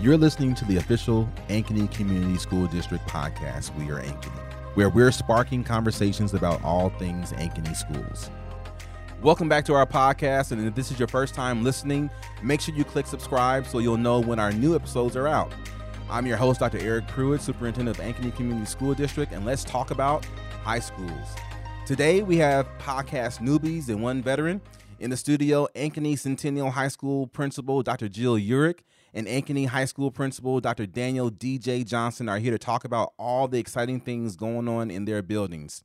You're listening to the official Ankeny Community School District podcast, We Are Ankeny, where we're sparking conversations about all things Ankeny schools. Welcome back to our podcast, and if this is your first time listening, make sure you click subscribe so you'll know when our new episodes are out. I'm your host, Dr. Eric Pruitt, Superintendent of Ankeny Community School District, and let's talk about high schools. Today, we have podcast newbies and one veteran. In the studio, Ankeny Centennial High School Principal Dr. Jill Urich and Ankeny High School Principal Dr. Daniel DJ Johnson are here to talk about all the exciting things going on in their buildings.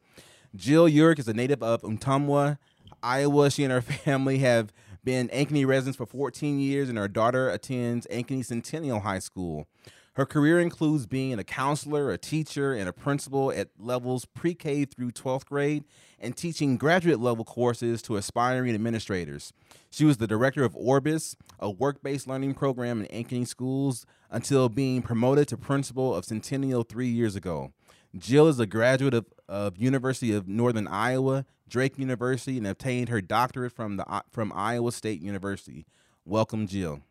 Jill Urich is a native of Ottumwa, Iowa. She and her family have been Ankeny residents for 14 years, and her daughter attends Ankeny Centennial High School. Her career includes being a counselor, a teacher, and a principal at levels pre K through 12th grade and teaching graduate level courses to aspiring administrators. She was the director of Orbis, a work based learning program in Ankeny schools, until being promoted to principal of Centennial three years ago. Jill is a graduate of, of University of Northern Iowa, Drake University, and obtained her doctorate from the from Iowa State University. Welcome, Jill.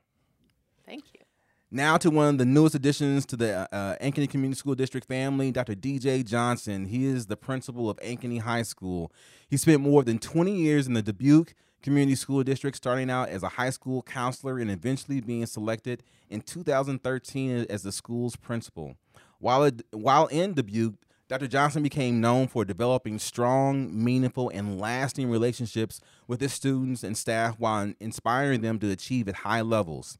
Thank you. Now to one of the newest additions to the uh, Ankeny Community School District family, Dr. DJ Johnson. He is the principal of Ankeny High School. He spent more than 20 years in the Dubuque Community School District, starting out as a high school counselor and eventually being selected in 2013 as the school's principal. While, it, while in Dubuque, Dr. Johnson became known for developing strong, meaningful, and lasting relationships with his students and staff while inspiring them to achieve at high levels.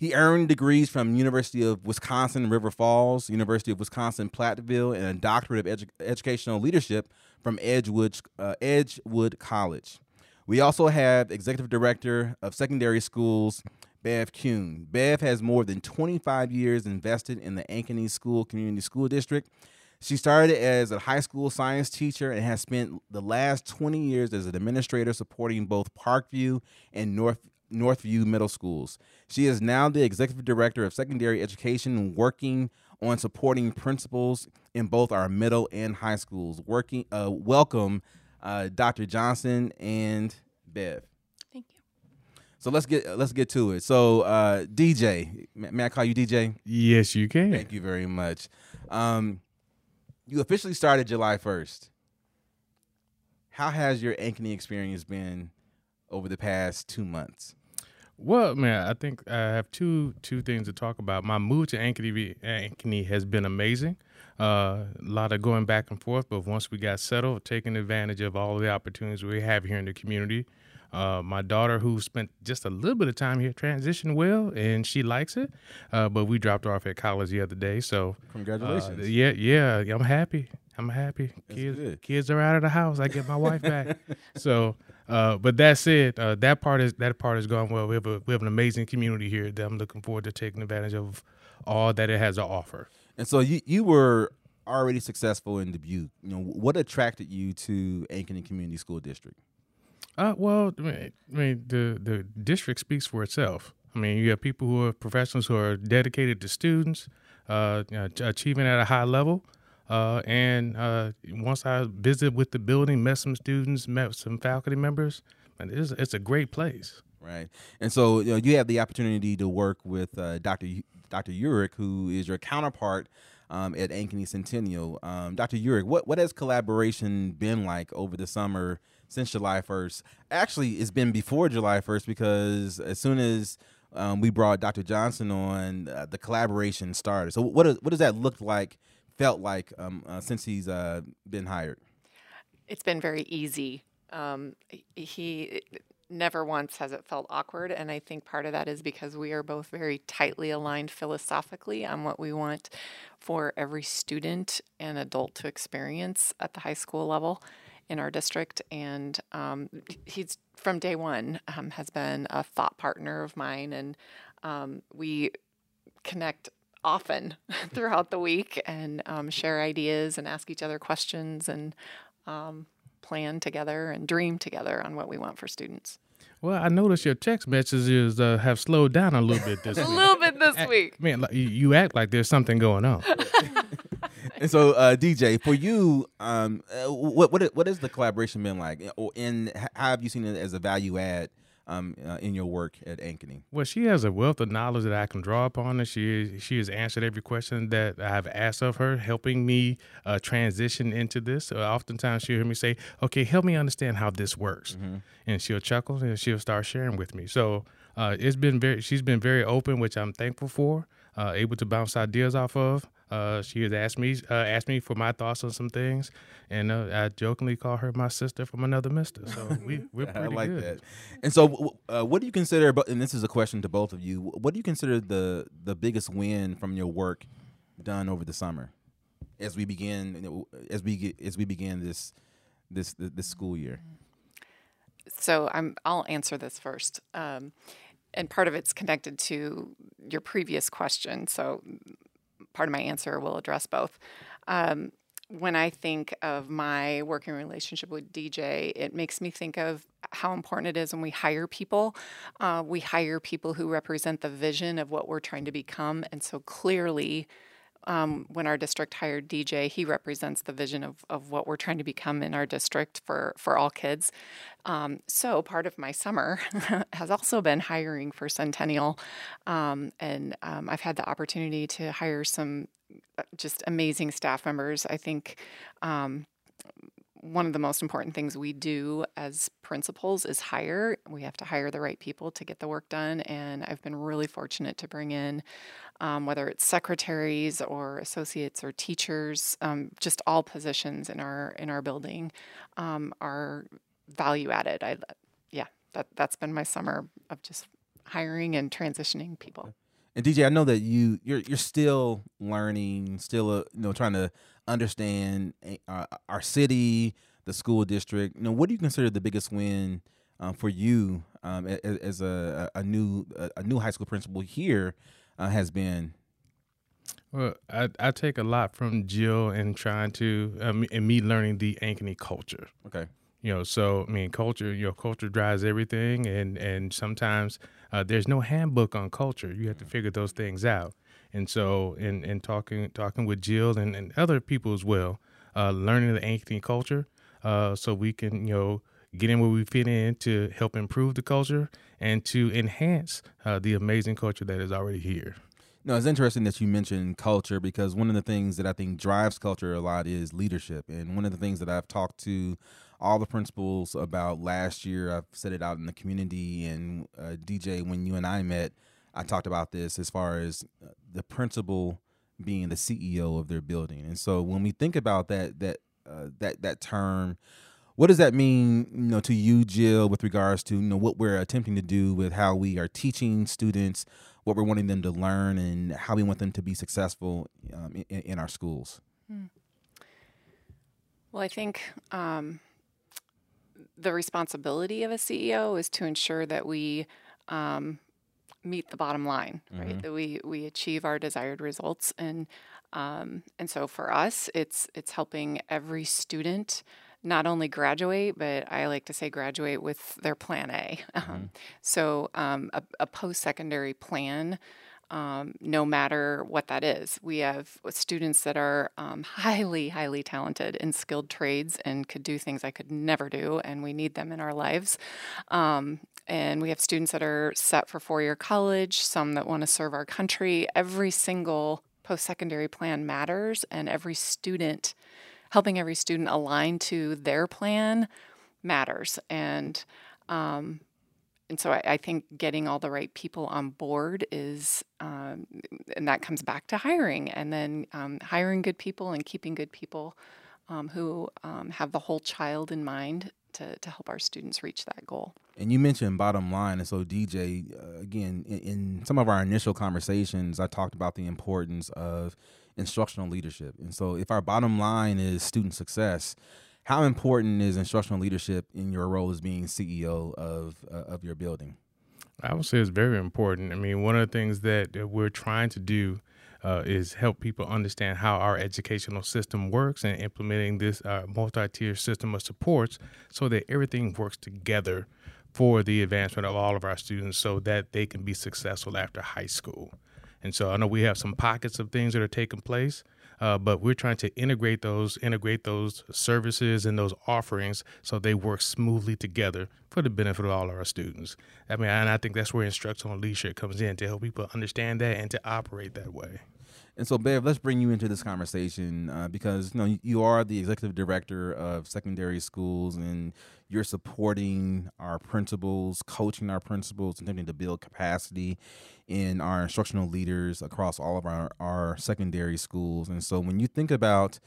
He earned degrees from University of Wisconsin River Falls, University of Wisconsin Platteville, and a doctorate of edu- educational leadership from Edgewood, uh, Edgewood College. We also have Executive Director of Secondary Schools, Bev Kuehn. Bev has more than 25 years invested in the Ankeny School Community School District. She started as a high school science teacher and has spent the last 20 years as an administrator supporting both Parkview and North Northview Middle Schools. She is now the executive director of secondary education, working on supporting principals in both our middle and high schools. Working, uh, welcome, uh, Dr. Johnson and Bev. Thank you. So let's get let's get to it. So uh, DJ, may I call you DJ? Yes, you can. Thank you very much. Um, you officially started July first. How has your Ankeny experience been over the past two months? Well, man, I think I have two two things to talk about. My move to Ankeny, Ankeny has been amazing. Uh, a lot of going back and forth, but once we got settled, taking advantage of all the opportunities we have here in the community. Uh, my daughter, who spent just a little bit of time here, transitioned well, and she likes it. Uh, but we dropped her off at college the other day, so congratulations. Uh, yeah, yeah, I'm happy. I'm happy. That's kids, good. kids are out of the house. I get my wife back. So, uh, but that said, uh, that part is that part is going well. We have a we have an amazing community here that I'm looking forward to taking advantage of all that it has to offer. And so you you were already successful in Dubuque. You know, what attracted you to Ankeny Community School District? Uh, well, I mean, I mean, the the district speaks for itself. I mean, you have people who are professionals who are dedicated to students, uh, you know, achieving at a high level. Uh, and uh, once I visited with the building, met some students, met some faculty members, and it's, it's a great place. Right. And so you, know, you have the opportunity to work with uh, Dr. Dr. Urich, who is your counterpart um, at Ankeny Centennial. Um, Dr. Urich, what, what has collaboration been like over the summer since July 1st? Actually, it's been before July 1st because as soon as um, we brought Dr. Johnson on, uh, the collaboration started. So what, is, what does that look like? Felt like um, uh, since he's uh, been hired? It's been very easy. Um, he never once has it felt awkward, and I think part of that is because we are both very tightly aligned philosophically on what we want for every student and adult to experience at the high school level in our district. And um, he's from day one um, has been a thought partner of mine, and um, we connect often throughout the week and um, share ideas and ask each other questions and um, plan together and dream together on what we want for students. Well, I noticed your text messages uh, have slowed down a little bit this week. A little bit this Act, week. Man, like, you act like there's something going on. and so, uh, DJ, for you, um, what what what has the collaboration been like, and how have you seen it as a value add um, uh, in your work at Ankeny? Well, she has a wealth of knowledge that I can draw upon, and she is, she has answered every question that I've asked of her, helping me uh, transition into this. Uh, oftentimes, she'll hear me say, "Okay, help me understand how this works," mm-hmm. and she'll chuckle and she'll start sharing with me. So uh, it's been very, she's been very open, which I'm thankful for. Uh, able to bounce ideas off of. Uh, she has asked me uh, asked me for my thoughts on some things, and uh, I jokingly call her my sister from another mister. So we we're pretty I like good. that. And so, uh, what do you consider? And this is a question to both of you. What do you consider the the biggest win from your work done over the summer, as we begin as we get, as we begin this this this school year? So I'm I'll answer this first. Um, and part of it's connected to your previous question. So part of my answer will address both. Um, when I think of my working relationship with DJ, it makes me think of how important it is when we hire people. Uh, we hire people who represent the vision of what we're trying to become. And so clearly, um, when our district hired DJ, he represents the vision of, of what we're trying to become in our district for, for all kids. Um, so part of my summer has also been hiring for Centennial. Um, and um, I've had the opportunity to hire some uh, just amazing staff members. I think um, one of the most important things we do as principals is hire. We have to hire the right people to get the work done. And I've been really fortunate to bring in, um, whether it's secretaries or associates or teachers, um, just all positions in our in our building um, are value added. I, yeah, that that's been my summer of just hiring and transitioning people. And DJ, I know that you you're you're still learning, still uh, you know trying to understand uh, our city, the school district. You know, what do you consider the biggest win um, for you um, as, as, a, a new a new high school principal here uh, has been? Well, I, I take a lot from Jill and trying to um, and me learning the Ankeny culture. Okay. You know, so I mean, culture. You know, culture drives everything, and and sometimes uh, there's no handbook on culture. You have to figure those things out. And so, in, in talking talking with Jill and, and other people as well, uh, learning the Ankeny culture, uh, so we can you know get in where we fit in to help improve the culture and to enhance uh, the amazing culture that is already here. No, it's interesting that you mentioned culture because one of the things that I think drives culture a lot is leadership. And one of the things that I've talked to all the principals about last year, I've said it out in the community. And uh, DJ, when you and I met, I talked about this as far as uh, the principal being the CEO of their building. And so when we think about that that uh, that that term, what does that mean, you know, to you, Jill, with regards to you know what we're attempting to do with how we are teaching students, what we're wanting them to learn, and how we want them to be successful um, in, in, our schools? Hmm. Well, I think um, the responsibility of a CEO is to ensure that we um, meet the bottom line, right? Mm-hmm. That we we achieve our desired results, and um, and so for us, it's it's helping every student not only graduate, but I like to say graduate with their plan A. Mm-hmm. So um, a, a post secondary plan. Um, no matter what that is. We have students that are um, highly, highly talented in skilled trades and could do things I could never do, and we need them in our lives. Um, and we have students that are set for four year college, some that want to serve our country. Every single post secondary plan matters, and every student, helping every student align to their plan matters. And um, and so I, I, think getting all the right people on board is, um, and that comes back to hiring, and then um, hiring good people and keeping good people um, who um, have the whole child in mind to, to help our students reach that goal. And you mentioned bottom line, and so DJ, uh, again, in, in, some of our initial conversations, I talked about the importance of instructional leadership. And so, if our bottom line is student success, how important is instructional leadership in your role as being CEO of uh, of your building? I would say it's very important. I mean, one of the things that we're trying to do uh, is help people understand how our educational system works and implementing this uh, multi-tier system of supports so that everything works together for the advancement of all of our students so that they can be successful after high school. And so I know we have some pockets of things that are taking place, uh, but we're trying to integrate those integrate those services and those offerings so they work smoothly together for the benefit of all our students. I mean, and I think that's where instructional leadership comes in to help people understand that and to operate that way. And so, Bev, let's bring you into this conversation uh, because you know you are the executive director of secondary schools, and you're supporting our principals, coaching our principals, attempting to build capacity in our instructional leaders across all of our, our secondary schools. And so, when you think about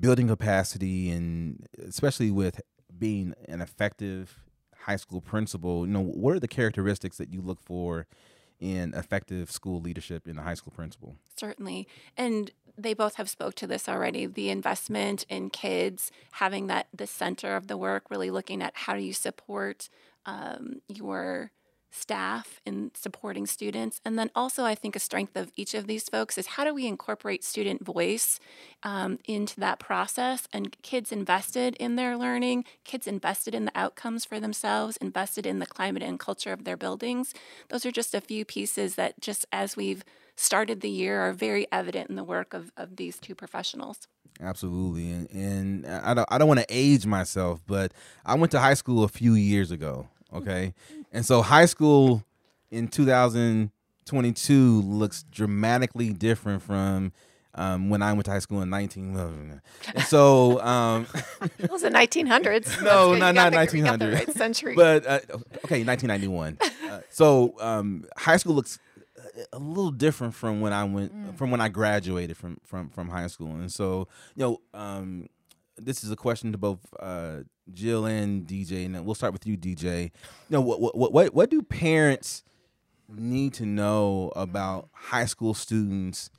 building capacity, and especially with being an effective high school principal, you know, what are the characteristics that you look for in effective school leadership in the high school principal? Certainly. And they both have spoke to this already the investment in kids having that the center of the work really looking at how do you support um, your staff in supporting students. And then also, I think a strength of each of these folks is how do we incorporate student voice um, into that process and kids invested in their learning, kids invested in the outcomes for themselves, invested in the climate and culture of their buildings. Those are just a few pieces that, just as we've started the year, are very evident in the work of, of these two professionals. Absolutely, and, and I don't I don't want to age myself, but I went to high school a few years ago. Okay, and so high school in 2022 looks dramatically different from um, when I went to high school in 19. So um, it was the 1900s. No, not not 1900. Right century. But uh, okay, 1991. uh, so um, high school looks a little different from when I went mm. from when I graduated from from from high school, and so you know, um, this is a question to both uh, Jill and DJ, and we'll start with you, DJ. Know, what what what what do parents need to know about high school students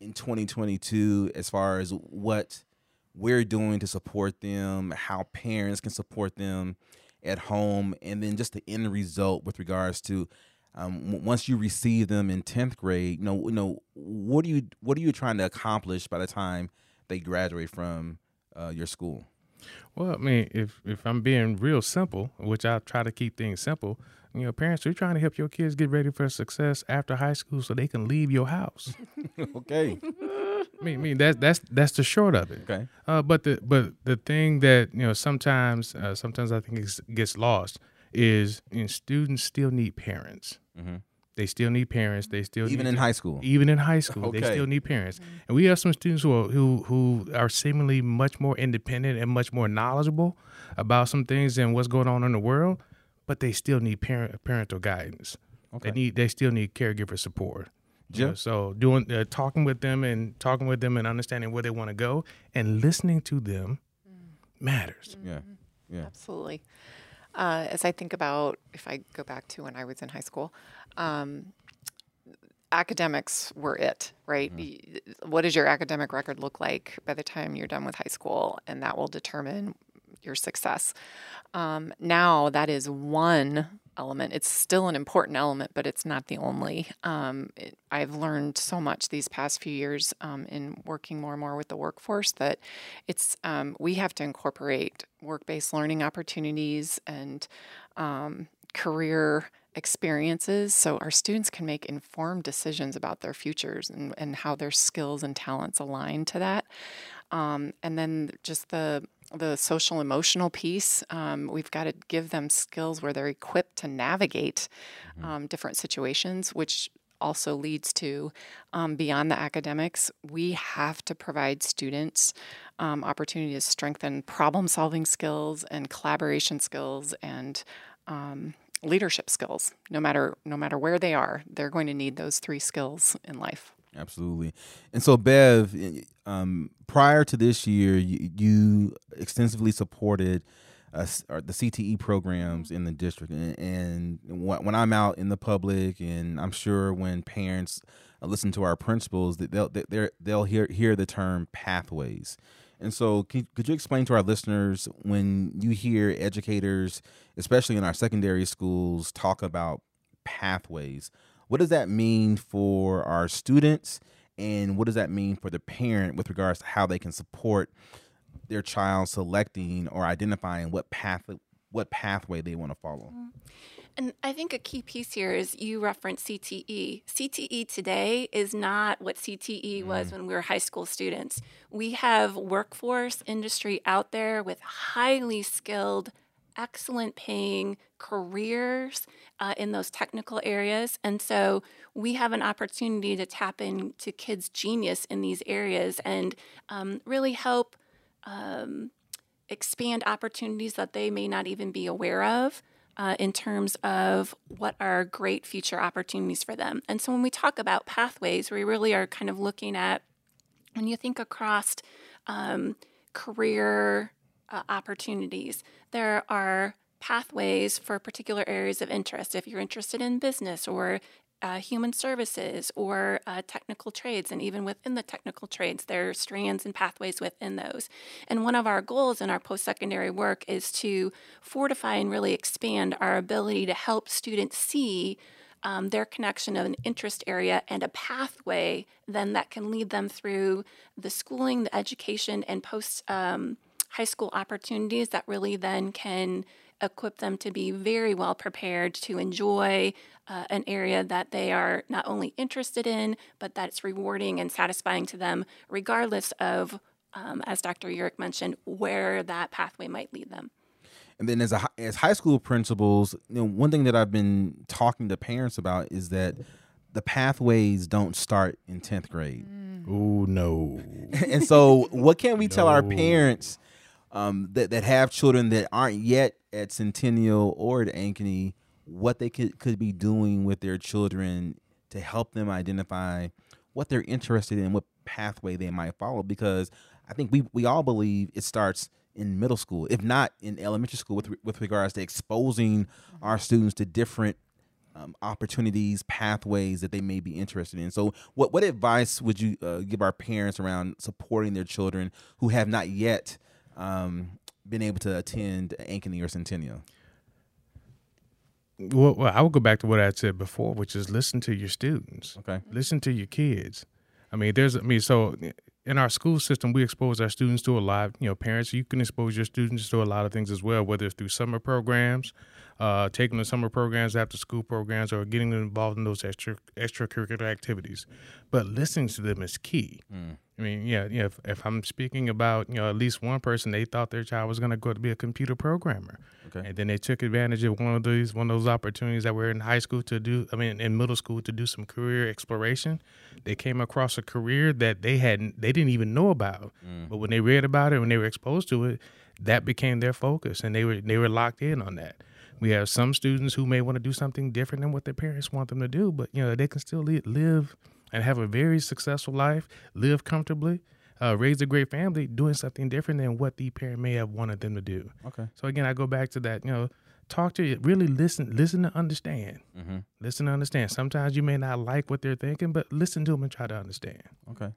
in 2022 as far as what we're doing to support them, how parents can support them at home, and then just the end result with regards to um, once you receive them in 10th grade, you know, you know, what are you what are you trying to accomplish by the time they graduate from uh, your school? Well, I mean, if if I'm being real simple, which I try to keep things simple, you know, parents, you're trying to help your kids get ready for success after high school so they can leave your house. okay. I mean, I mean that's that's that's the short of it. Okay. Uh, but the but the thing that you know sometimes uh, sometimes I think gets lost is you know, students still need parents. Mm-hmm. They still need parents. They still even in to, high school. Even in high school, okay. they still need parents. Mm-hmm. And we have some students who are, who who are seemingly much more independent and much more knowledgeable about some things and what's going on in the world, but they still need parent parental guidance. Okay. They need they still need caregiver support. Yeah. You know, so doing uh, talking with them and talking with them and understanding where they want to go and listening to them mm. matters. Yeah. Yeah. Absolutely. Uh, as I think about, if I go back to when I was in high school, um, academics were it, right? Mm-hmm. What does your academic record look like by the time you're done with high school? And that will determine your success. Um, now, that is one element. It's still an important element, but it's not the only. Um, it, I've learned so much these past few years um, in working more and more with the workforce that it's um, we have to incorporate work-based learning opportunities and um, career experiences so our students can make informed decisions about their futures and, and how their skills and talents align to that. Um, and then just the the social emotional piece. Um, we've got to give them skills where they're equipped to navigate mm-hmm. um, different situations, which also leads to um, beyond the academics, we have to provide students um, opportunity to strengthen problem solving skills and collaboration skills and um, leadership skills. No matter no matter where they are, they're going to need those three skills in life. Absolutely. And so, Bev, um, prior to this year, you, you extensively supported uh, the CTE programs in the district. And, and, when I'm out in the public, and I'm sure when parents uh, listen to our principals, that they'll they'll hear hear the term pathways. And so, could you explain to our listeners when you hear educators, especially in our secondary schools, talk about pathways? What does that mean for our students? And what does that mean for the parent with regards to how they can support their child selecting or identifying what path what pathway they want to follow? Mm-hmm. And I think a key piece here is you reference CTE. CTE today is not what CTE was when we were high school students. We have workforce industry out there with highly skilled, excellent paying careers uh, in those technical areas. And so we have an opportunity to tap into kids' genius in these areas and um, really help um, expand opportunities that they may not even be aware of. Uh, in terms of what are great future opportunities for them. And so when we talk about pathways, we really are kind of looking at when you think across um, career uh, opportunities, there are pathways for particular areas of interest. If you're interested in business or uh, human services or uh, technical trades, and even within the technical trades, there are strands and pathways within those. And one of our goals in our post secondary work is to fortify and really expand our ability to help students see. Um, their connection of an interest area and a pathway, then that can lead them through the schooling, the education, and post um, high school opportunities that really then can equip them to be very well prepared to enjoy uh, an area that they are not only interested in, but that it's rewarding and satisfying to them, regardless of, um, as Dr. Urich mentioned, where that pathway might lead them. And then as a as high school principals, you know, one thing that I've been talking to parents about is that the pathways don't start in 10th grade. Oh no. and so what can we tell our parents um, that, that have children that aren't yet at Centennial or at Ankeny, what they could, could be doing with their children to help them identify what they're interested in, what pathway they might follow. Because I think we, we all believe it starts in middle school, if not in elementary school, with, with regards to exposing our students to different um, opportunities, pathways that they may be interested in. So, what what advice would you uh, give our parents around supporting their children who have not yet um, been able to attend Ankeny or Centennial? Well, well, I would go back to what I said before, which is listen to your students. Okay. Listen to your kids. I mean, there's, I mean, so in our school system, we expose our students to a lot. You know, parents, you can expose your students to a lot of things as well, whether it's through summer programs, uh, taking the summer programs, after school programs, or getting them involved in those extra extracurricular activities. But listening to them is key. I mean, yeah, yeah. If, if I'm speaking about, you know, at least one person, they thought their child was going to go to be a computer programmer, Okay. and then they took advantage of one of these, one of those opportunities that were in high school to do. I mean, in middle school to do some career exploration. They came across a career that they hadn't, they didn't even know about, mm. but when they read about it, when they were exposed to it, that became their focus, and they were they were locked in on that. We have some students who may want to do something different than what their parents want them to do, but you know they can still li- live and have a very successful life, live comfortably, uh, raise a great family, doing something different than what the parent may have wanted them to do. Okay. So again, I go back to that. You know, talk to you, really listen, listen to understand, Mm-hmm. listen to understand. Sometimes you may not like what they're thinking, but listen to them and try to understand. Okay.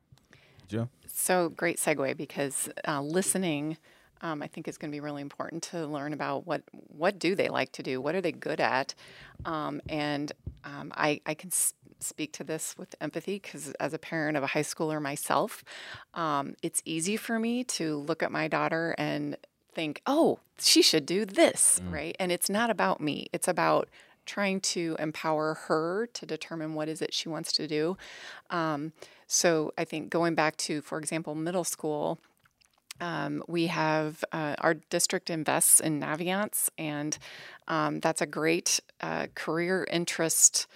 Joe. So great segue because uh, listening, um, I think, is going to be really important to learn about what what do they like to do, what are they good at, um, and um, I I can s- speak to this with empathy because as a parent of a high schooler myself, um, it's easy for me to look at my daughter and think, oh, she should do this, right? And it's not about me; it's about trying to empower her to determine what is it she wants to do. Um, so I think going back to, for example, middle school, um, we have uh, our district invests in Naviance, and um, that's a great uh, career interest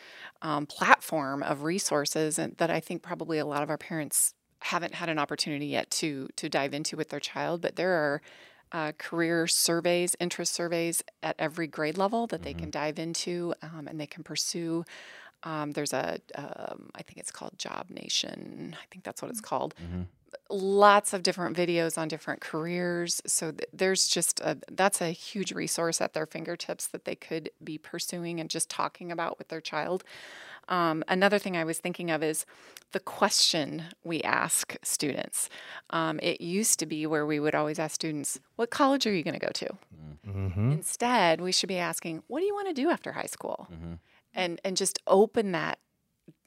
um, platform of resources, and that I think probably a lot of our parents haven't had an opportunity yet to to dive into with their child. But there are uh, career surveys, interest surveys at every grade level that they can dive into, um, and they can pursue. Um, there's a, um, I think it's called Job Nation. I think that's what it's called lots of different videos on different careers. So th- there's just a that's a huge resource at their fingertips that they could be pursuing and just talking about with their child. Um, another thing I was thinking of is the question we ask students. Um, it used to be where we would always ask students, "What college are you going to go to?" Mm-hmm. Instead, we should be asking, "What do you want to do after high school?" And and just open that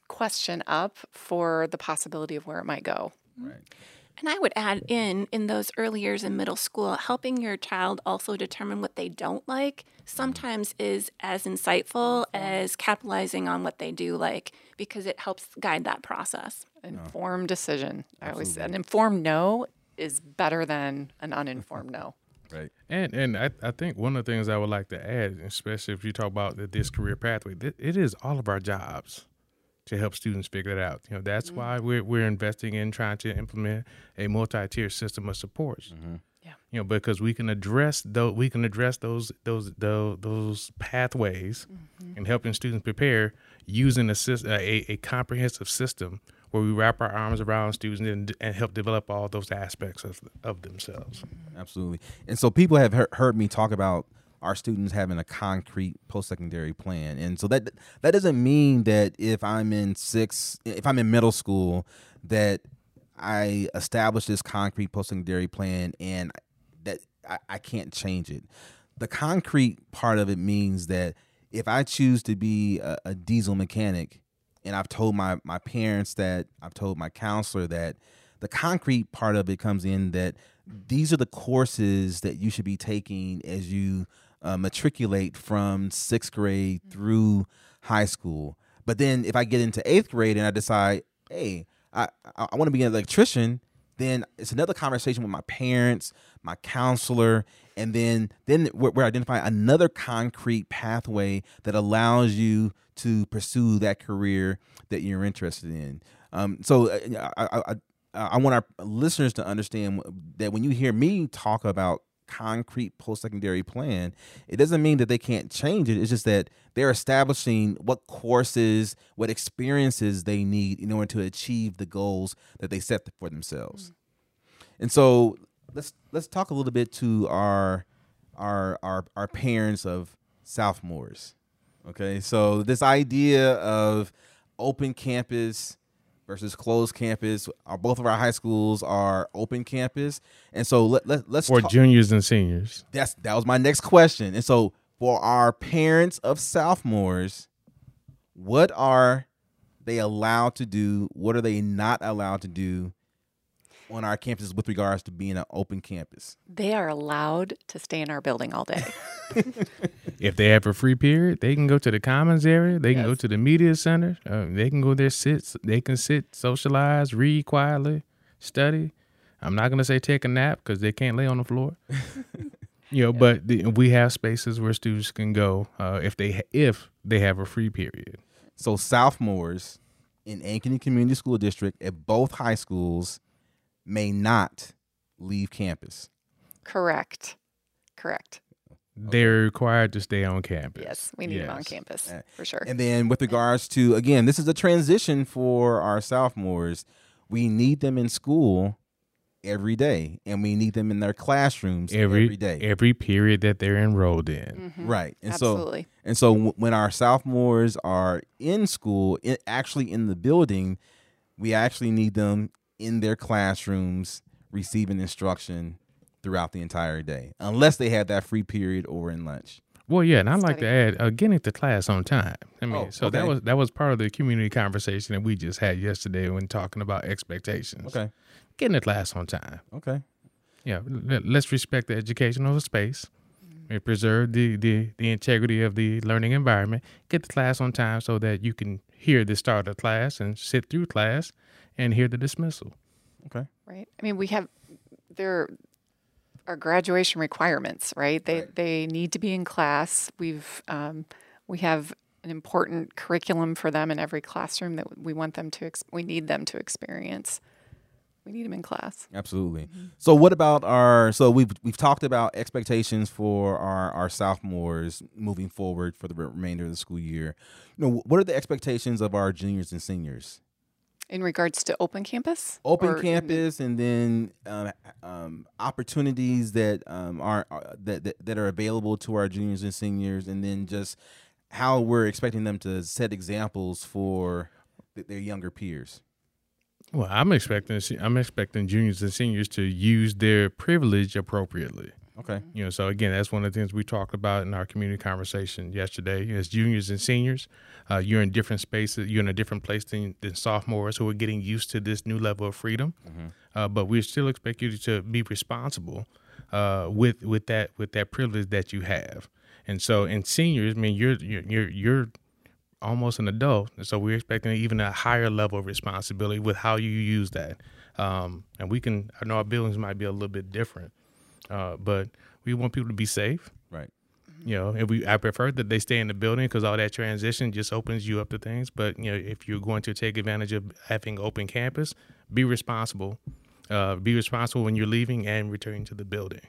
question up for the possibility of where it might go. Mm-hmm. Right. And I would add in, in those early years in middle school, helping your child also determine what they don't like mm-hmm. sometimes is as insightful as capitalizing on what they do like because it helps guide that process. Informed decision. I always say an informed no is better than an uninformed no. Right. And and I, I think one of the things I would like to add, especially if you talk about the, this career pathway, th- it is all of our jobs to help students figure it out. You know, that's mm-hmm. why we're we're investing in trying to implement a multi-tier system of supports. Mm-hmm. Yeah. You know, because we can address those we can address those those those, those pathways mm-hmm. and helping students prepare using a, sys- a a comprehensive system where we wrap our arms around students and, and help develop all those aspects of of themselves. Absolutely. And so people have heard, heard me talk about our students having a concrete post-secondary plan. And so that that doesn't mean that if I'm in 6 if I'm in middle school that I establish this concrete post-secondary plan and that I, I can't change it. The concrete part of it means that if I choose to be a, a diesel mechanic and I've told my my parents that I've told my counselor that the concrete part of it comes in that these are the courses that you should be taking as you uh, matriculate from sixth grade through high school. But then if I get into eighth grade and I decide, hey, I, I, I want to be an electrician, then it's another conversation with my parents, my counselor, and then then we're, we're identifying another concrete pathway that allows you to pursue that career that you're interested in. Um, so uh, I, I, I, I want our listeners to understand that when you hear me talk about concrete post-secondary plan it doesn't mean that they can't change it. It's just that they're establishing what courses what experiences they need in order to achieve the goals that they set for themselves. Mm. And so let's let's talk a little bit to our our our our parents of sophomores. Okay, so this idea of open campus versus closed campus. Our, both of our high schools are open campus, and so let, let let's For talk- juniors and seniors. that's that was my next question. And so for our parents of sophomores, what are they allowed to do? What are they not allowed to do on our campuses with regards to being an open campus? They are allowed to stay in our building all day. If they have a free period, they can go to the commons area. They can go to the media center. Uh, they can go there, sit. They can sit, socialize, read quietly, study. I'm not gonna say take a nap because they can't lay on the floor. you know, but the, we have spaces where students can go uh, if they if they have a free period. So sophomores in Ankeny Community School District at both high schools may not leave campus. Correct. Correct. They're required to stay on campus. Yes, we need them on Yes. campus for sure. And then with regards to again, this is a transition for our sophomores. We need them in school every day, and we need them in their classrooms Every every day. every period that they're enrolled in. Mhm. right. And so Absolutely. and so w- when our sophomores are in school, i actually in the building, we actually need them in their classrooms receiving instruction throughout the entire day, unless they have that free period or in lunch. Well, yeah, and I'd like to add uh, getting to class on time. I mean, Oh, so that was that was part of the community conversation that we just had yesterday when talking about expectations. Okay. getting to class on time. Okay. Yeah, let- let's respect the educational space and preserve the, the the integrity of the learning environment. Get to class on time so that you can hear the start of class and sit through class and hear the dismissal. Okay. Right. I mean, we have there are graduation requirements, right? They Right. they need to be in class. We've um, we have an important curriculum for them in every classroom that we want them to ex- we need them to experience. We need them in class. Absolutely. So what about our so we've we've talked about expectations for our our sophomores moving forward for the remainder of the school year. You know, what are the expectations of our juniors and seniors? In regards to open campus, Open Or- campus and then um, um, opportunities that um, are are- that, that that are available to our juniors and seniors and then just how we're expecting them to set examples for th- their younger peers. Well, I'm expecting I'm expecting juniors and seniors to use their privilege appropriately. Okay. You know, so again, that's one of the things we talked about in our community conversation yesterday. As juniors and seniors, uh, you're in different spaces. You're in a different place than, than sophomores who are getting used to this new level of freedom. Uh, but we still expect you to be responsible uh, with with that with that privilege that you have. And so, in seniors, I mean, you're you're you're, you're almost an adult, and so we're expecting even a higher level of responsibility with how you use that. Um, and we can, I know our buildings might be a little bit different, uh, but we want people to be safe. Right. You know, and we I prefer that they stay in the building because all that transition just opens you up to things. But you know, if you're going to take advantage of having open campus, be responsible. Uh, be responsible when you're leaving and returning to the building.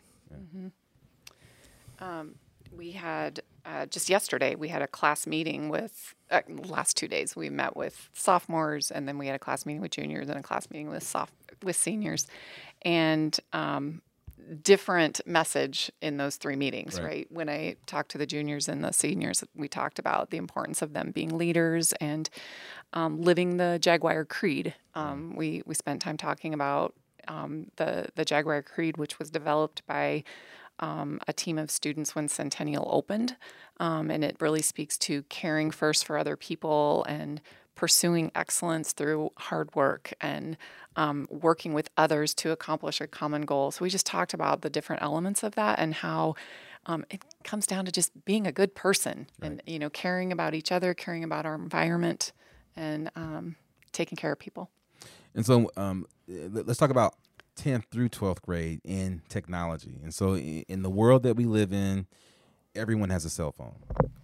We had uh, just yesterday. We had a class meeting with uh, last two days. We met with sophomores, and then we had a class meeting with juniors and a class meeting with soph- with seniors, and um, different message in those three meetings. Right. Right. When I talked to the juniors and the seniors, we talked about the importance of them being leaders and um, living the Jaguar Creed. Um, we we spent time talking about um, the the Jaguar Creed, which was developed by um, a team of students when Centennial opened, um, and it really speaks to caring first for other people and pursuing excellence through hard work and um, working with others to accomplish a common goal. So we just talked about the different elements of that and how. Um, it comes down to just being a good person and you know caring about each other caring about our environment and um, taking care of people And so um, let- let's talk about 10th through 12th grade in technology. And so in the world that we live in, everyone has a cell phone,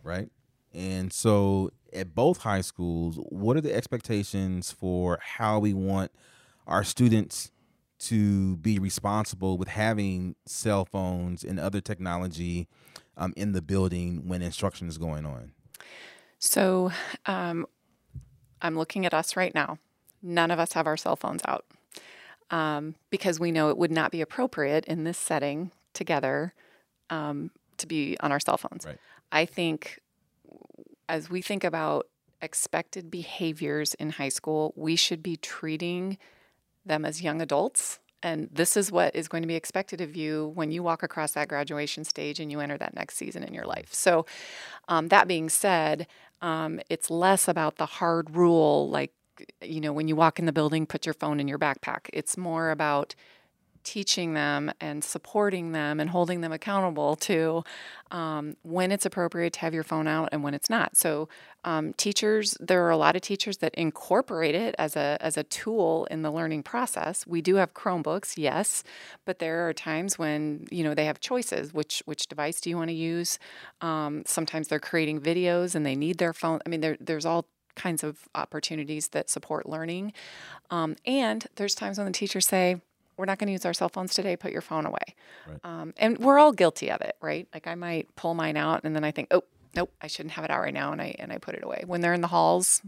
right? And so at both high schools, what are the expectations for how we want our students to be responsible with having cell phones and other technology um, in the building when instruction is going on? So um, I'm looking at us right now. None of us have our cell phones out um, because we know it would not be appropriate in this setting together um, to be on our cell phones. Right. I think as we think about expected behaviors in high school, we should be treating them as young adults. And this is what is going to be expected of you when you walk across that graduation stage and you enter that next season in your life. So, um, that being said, um, it's less about the hard rule, like, you know, when you walk in the building, put your phone in your backpack. It's more about teaching them and supporting them and holding them accountable to um, when it's appropriate to have your phone out and when it's not. So, um, teachers, there are a lot of teachers that incorporate it as a as a tool in the learning process. We do have Chromebooks, yes, but there are times when you know they have choices. Which which device do you want to use? Um, sometimes they're creating videos and they need their phone. I mean, there there's all kinds of opportunities that support learning. Um, and there's times when the teachers say, we're not going to use our cell phones today, put your phone away. Right. Um, and we're all guilty of it, right? Like I might pull mine out and then I think, oh, nope, I shouldn't have it out right now. And I, and I put it away. When they're in the halls,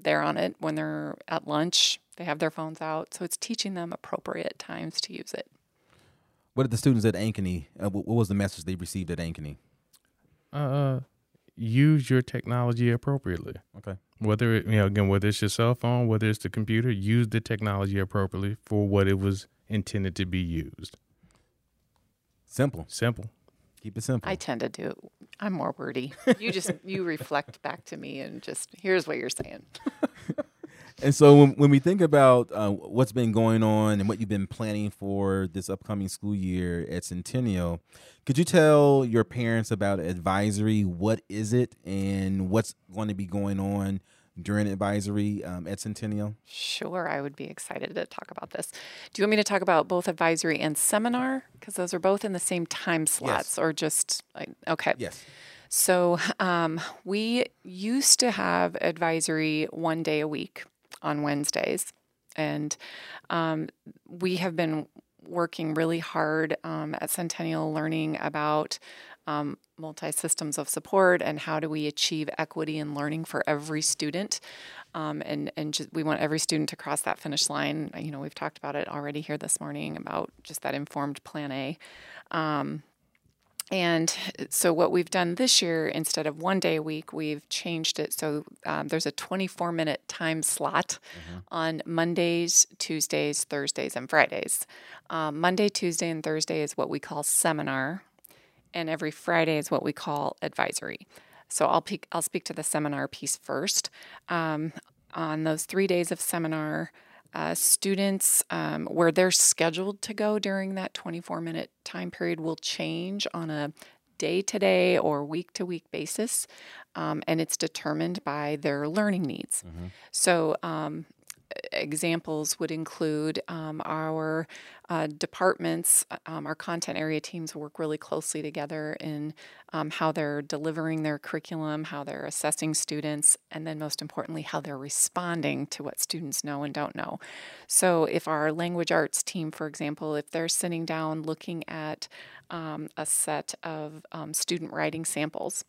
they're on it. When they're at lunch, they have their phones out. So it's teaching them appropriate times to use it. What did the students at Ankeny, uh, what what was the message they received at Ankeny? Uh, use your technology appropriately. Okay. Whether it, you know, again, whether it's your cell phone, whether it's the computer, use the technology appropriately for what it was intended to be used. Simple. Simple. Keep it simple. I tend to do, I'm more wordy. You just, you reflect back to me and just, here's what you're saying. And so when, when we think about uh, what's been going on and what you've been planning for this upcoming school year at Centennial, could you tell your parents about advisory? What is it and what's going to be going on during advisory um, at Centennial? Sure, I would be excited to talk about this. Do you want me to talk about both advisory and seminar? Because those are both in the same time slots, or just like, okay. Yes. So um, we used to have advisory one day a week on Wednesdays, and um, we have been working really hard um, at Centennial Learning about um, multi systems of support and how do we achieve equity in learning for every student. Um, and and just, we want every student to cross that finish line. You know, we've talked about it already here this morning about just that informed plan A. Um, and so, what we've done this year, instead of one day a week, we've changed it. So, um, there's a 24 minute time slot mm-hmm. on Mondays, Tuesdays, Thursdays, and Fridays. Um, Monday, Tuesday, and Thursday is what we call seminar, and every Friday is what we call advisory. So, I'll, pe- I'll speak to the seminar piece first. Um, on those three days of seminar, uh, students um, where they're scheduled to go during that 24 minute time period will change on a day to day or week to week basis, um, and it's determined by their learning needs. Mm-hmm. So, um, examples would include um, our uh, departments, um, our content area teams work really closely together in um, how they're delivering their curriculum, how they're assessing students, and then most importantly, how they're responding to what students know and don't know. So, if our language arts team, for example, if they're sitting down looking at um, a set of um, student writing samples,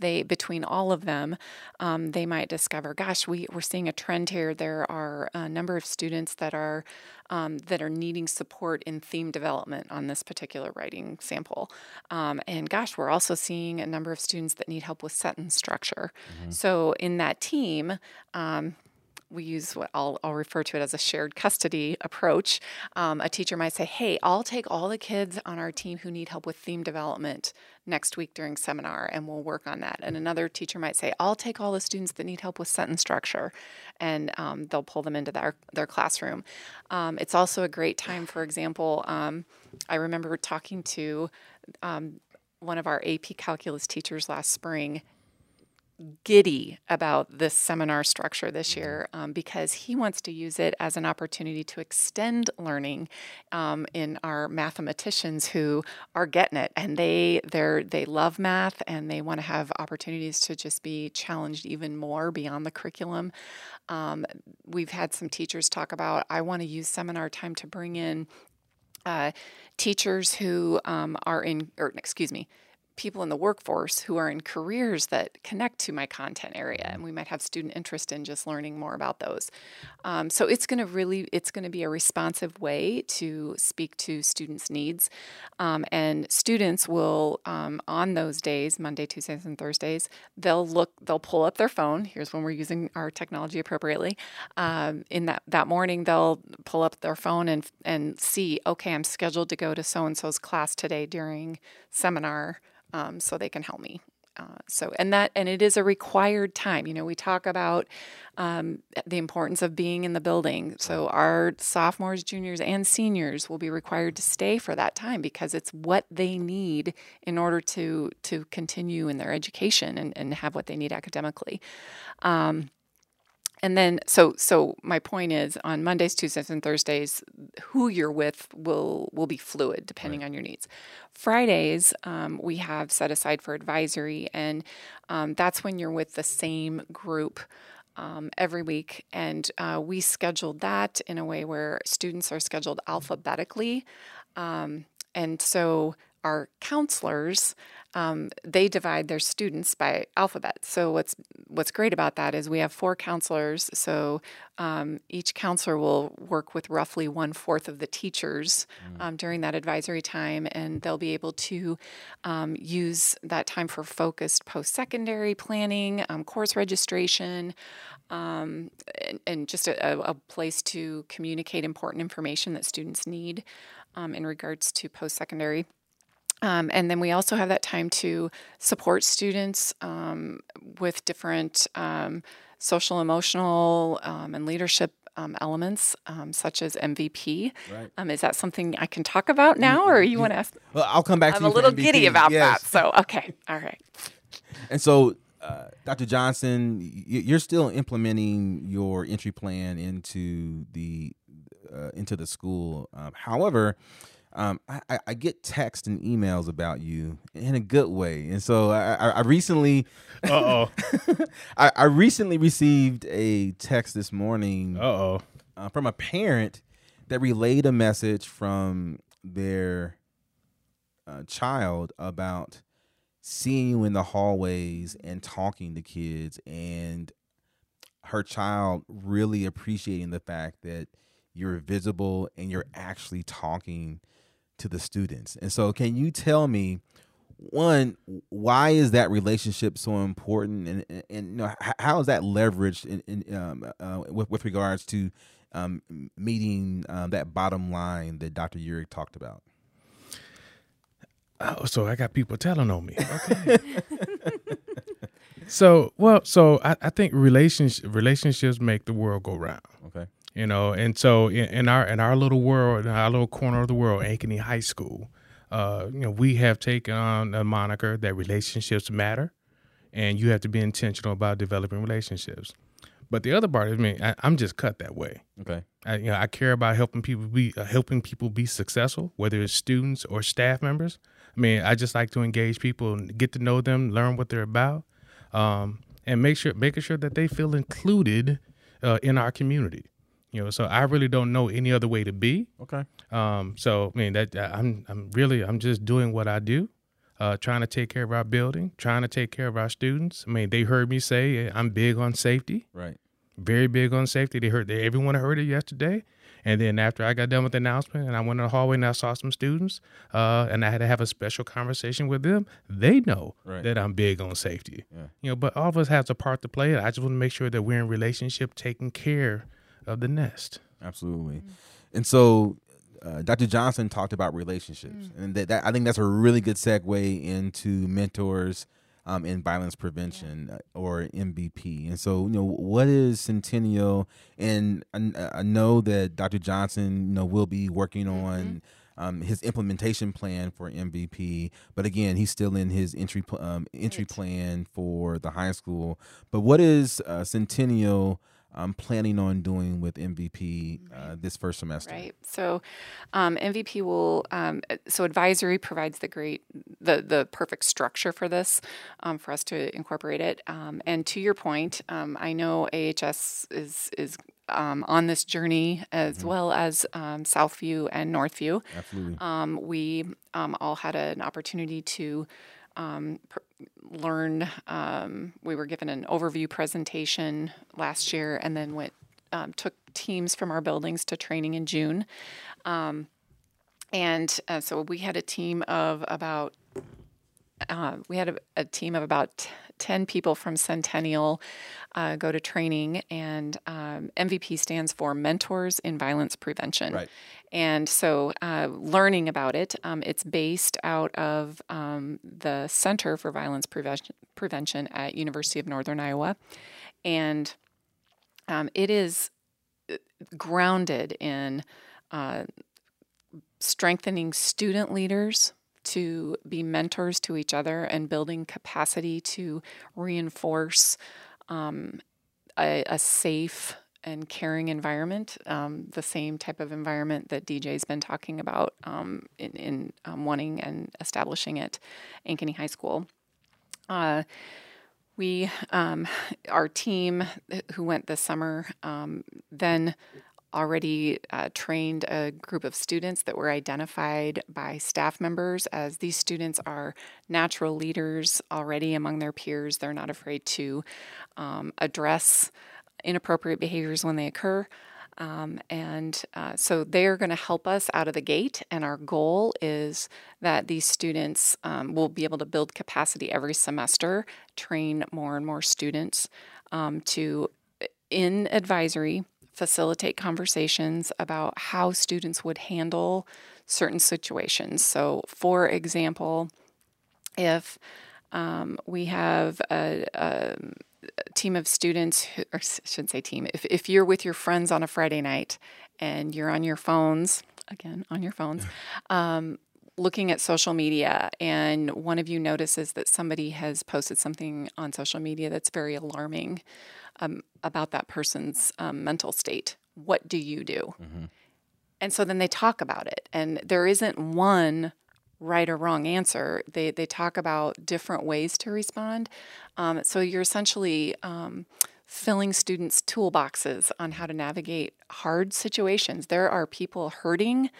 they between all of them um, they might discover gosh we, we're seeing a trend here. There are a number of students that are um, that are needing support in theme development on this particular writing sample. Um, and gosh we're also seeing a number of students that need help with sentence structure. Mm-hmm. so in that team um, we use what I'll, I'll, refer to it as a shared custody approach. Um, a teacher might say, Hey, I'll take all the kids on our team who need help with theme development next week during seminar, and we'll work on that. And another teacher might say, I'll take all the students that need help with sentence structure, and um, they'll pull them into their, their classroom. Um, it's also a great time, for example, um, I remember talking to um, one of our AP calculus teachers last spring giddy about this seminar structure this mm-hmm. year um, because he wants to use it as an opportunity to extend learning um, in our mathematicians who are getting it and they they they love math and they want to have opportunities to just be challenged even more beyond the curriculum. Um, we've had some teachers talk about I want to use seminar time to bring in uh, teachers who um, are in, or excuse me, people in the workforce who are in careers that connect to my content area and we might have student interest in just learning more about those. Um, so it's going to really it's going to be a responsive way to speak to students needs. Um, and students will um, on those days monday tuesdays and thursdays they'll look they'll pull up their phone here's when we're using our technology appropriately um, in that that morning they'll pull up their phone and and see okay i'm scheduled to go to so and so's class today during seminar um, so they can help me. Uh, so and that and it is a required time. You know, we talk about um, the importance of being in the building. So our sophomores, juniors, and seniors will be required to stay for that time because it's what they need in order to to continue in their education and, and have what they need academically. Um, and then so so my point is on Mondays, Tuesdays, and Thursdays, who you're with will will be fluid depending right. on your needs. Fridays um, we have set aside for advisory, and um, that's when you're with the same group. Um, every week, and uh, we scheduled that in a way where students are scheduled alphabetically. Um, and so our counselors um, they divide their students by alphabet. So what's what's great about that is we have four counselors. So um, each counselor will work with roughly one fourth of the teachers mm. um, during that advisory time, and they'll be able to um, use that time for focused post secondary planning, um, course registration. Um, and, and, just a, a, place to communicate important information that students need in regards to post secondary. Um, and then we also have that time to support students um, with different um, social, emotional, um, and leadership um, elements, um, such as MVP. Right. is that something I can talk about now, or you, want to ask? Well, I'll come back I'm a little giddy about yes. that. So, okay. All right. And so, uh, Dr. Johnson, you're still implementing your entry plan into the uh, into the school. however, um, I, I, get texts and emails about you in a good way, and so I, I recently, oh, I, I, recently received a text this morning, uh-oh, uh, from a parent that relayed a message from their uh, child about seeing you in the hallways and talking to kids, and her child really appreciating the fact that you're visible and you're actually talking to the students. And so, can you tell me? One, why is that relationship so important, and and, and you know how is that leveraged in, in um, uh, with with regards to um, meeting um, that bottom line that Dr. Urich talked about? Oh, so I got people telling on me. Okay. so well, so I, I think relationship relationships make the world go round. Okay. You know, and so in, in our in our little world, in our little corner of the world, Ankeny High School, uh, you know, we have taken on a moniker that relationships matter, and you have to be intentional about developing relationships. But the other part of me, I, am just cut that way. Okay. I, you know, I care about helping people be uh, helping people be successful, whether it's students or staff members. I mean, I just like to engage people and get to know them, learn what they're about, um, and make sure making sure that they feel included uh, in our community. You know, so I really don't know any other way to be. Okay. Um, so I mean that I'm I'm really I'm just doing what I do, uh, trying to take care of our building, trying to take care of our students. I mean, they heard me say I'm big on safety. Right. Very big on safety. They heard they, everyone heard it yesterday. And then after I got done with the announcement and I went in the hallway and I saw some students uh, and I had to have a special conversation with them, they know right. that I'm big on safety. Yeah. You know, but all of us has a part to play. I just want to make sure that we're in relationship taking care of the nest. Absolutely. Mm-hmm. And so uh, Dr. Johnson talked about relationships, mm-hmm. and that, that, I think that's a really good segue into mentors um, in violence prevention yeah. Uh, or MVP. And so, you know, what is Centennial? And I, I know that Dr. Johnson, you know, will be working mm-hmm. on. Um, his implementation plan for MVP, but again, he's still in his entry um, entry right. plan for the high school. But what is uh, Centennial I'm planning on doing with MVP uh, this first semester. Right. So, um, MVP will. Um, so advisory provides the great, the the perfect structure for this, um, for us to incorporate it. Um, and to your point, um, I know AHS is is um, on this journey as mm-hmm. well as um, Southview and Northview. Absolutely. Um, we all had an opportunity to um, pr- learn. Um, we were given an overview presentation last year, and then went um, took teams from our buildings to training in June. Um, and uh, so we had a team of about uh, we had a, a, team of about 10 people from Centennial uh, go to training, and um, MVP stands for Mentors in Violence Prevention. Right. And so, uh, learning about it, um, it's based out of um, the Center for Violence Prevention, Prevention at University of Northern Iowa, and um, it is uh, grounded in uh, strengthening student leaders to be mentors to each other and building capacity to reinforce um, a, a, safe and caring environment, um, the same type of environment that DJ's been talking about um, in, in um, wanting and establishing at Ankeny High School. Uh, we, um, our team who went this summer, um, then already uh, trained a group of students that were identified by staff members as these students are natural leaders already among their peers. They're not afraid to um, address inappropriate behaviors when they occur. Um, and uh, so they're going to help us out of the gate. And our goal is that these students um, will be able to build capacity every semester, train more and more students um, to, in advisory, facilitate conversations about how students would handle certain situations. So, for example, if um, we have a, a, team of students, who, or I shouldn't say team, if, if you're with your friends on a Friday night and you're on your phones, again, on your phones, um, looking at social media and one of you notices that somebody has posted something on social media that's very alarming um, about that person's um, mental state. What do you do? Mm-hmm. And so then they talk about it, and there isn't one right or wrong answer. They they talk about different ways to respond. Um, so you're essentially um, filling students' toolboxes on how to navigate hard situations. There are people hurting.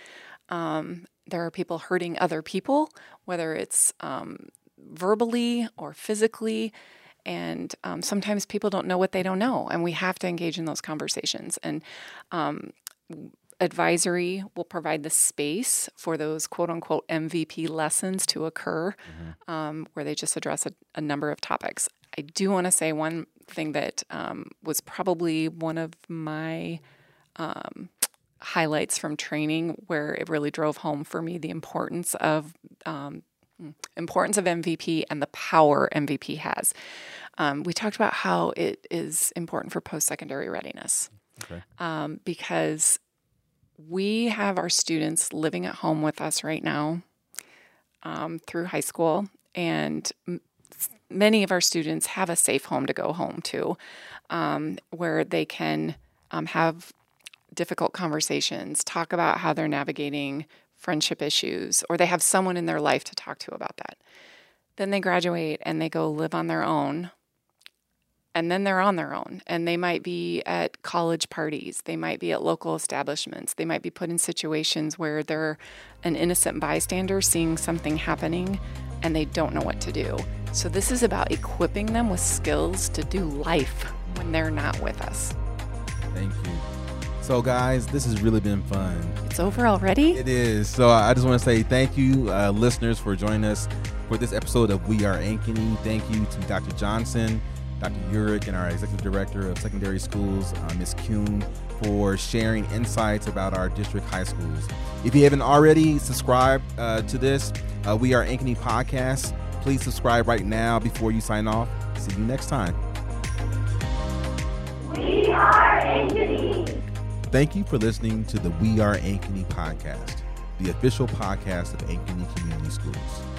Um, there are people hurting other people, whether it's um, verbally or physically. And um, sometimes people don't know what they don't know, and we have to engage in those conversations. And um, advisory will provide the space for those quote unquote MVP lessons to occur, mm-hmm. um, where they just address a, a, number of topics. I do want to say one thing that um, was probably one of my um, highlights from training, where it really drove home for me the importance of um, importance of MVP and the power MVP has. Um, we talked about how it is important for post secondary readiness. Okay. Um, because we have our students living at home with us right now um, through high school, and m- many of our students have a safe home to go home to um, where they can um, have difficult conversations, talk about how they're navigating friendship issues, or they have someone in their life to talk to about that. Then they graduate and they go live on their own and then they're on their own. And they might be at college parties they might be at local establishments they might be put in situations where they're an innocent bystander seeing something happening and they don't know what to do. So this is about equipping them with skills to do life when they're not with us. Thank you so guys this has really been fun it's over already it is so i just want to say thank you uh, listeners for joining us for this episode of we are ankeny thank you to dr johnson Dr. Urich and our Executive Director of Secondary Schools, uh, Ms. Kuehn, for sharing insights about our district high schools. If you haven't already subscribed uh, to this, uh, we are Ankeny Podcast. Please subscribe right now before you sign off. See you next time. We are Ankeny. Thank you for listening to the We Are Ankeny podcast, the official podcast of Ankeny Community Schools.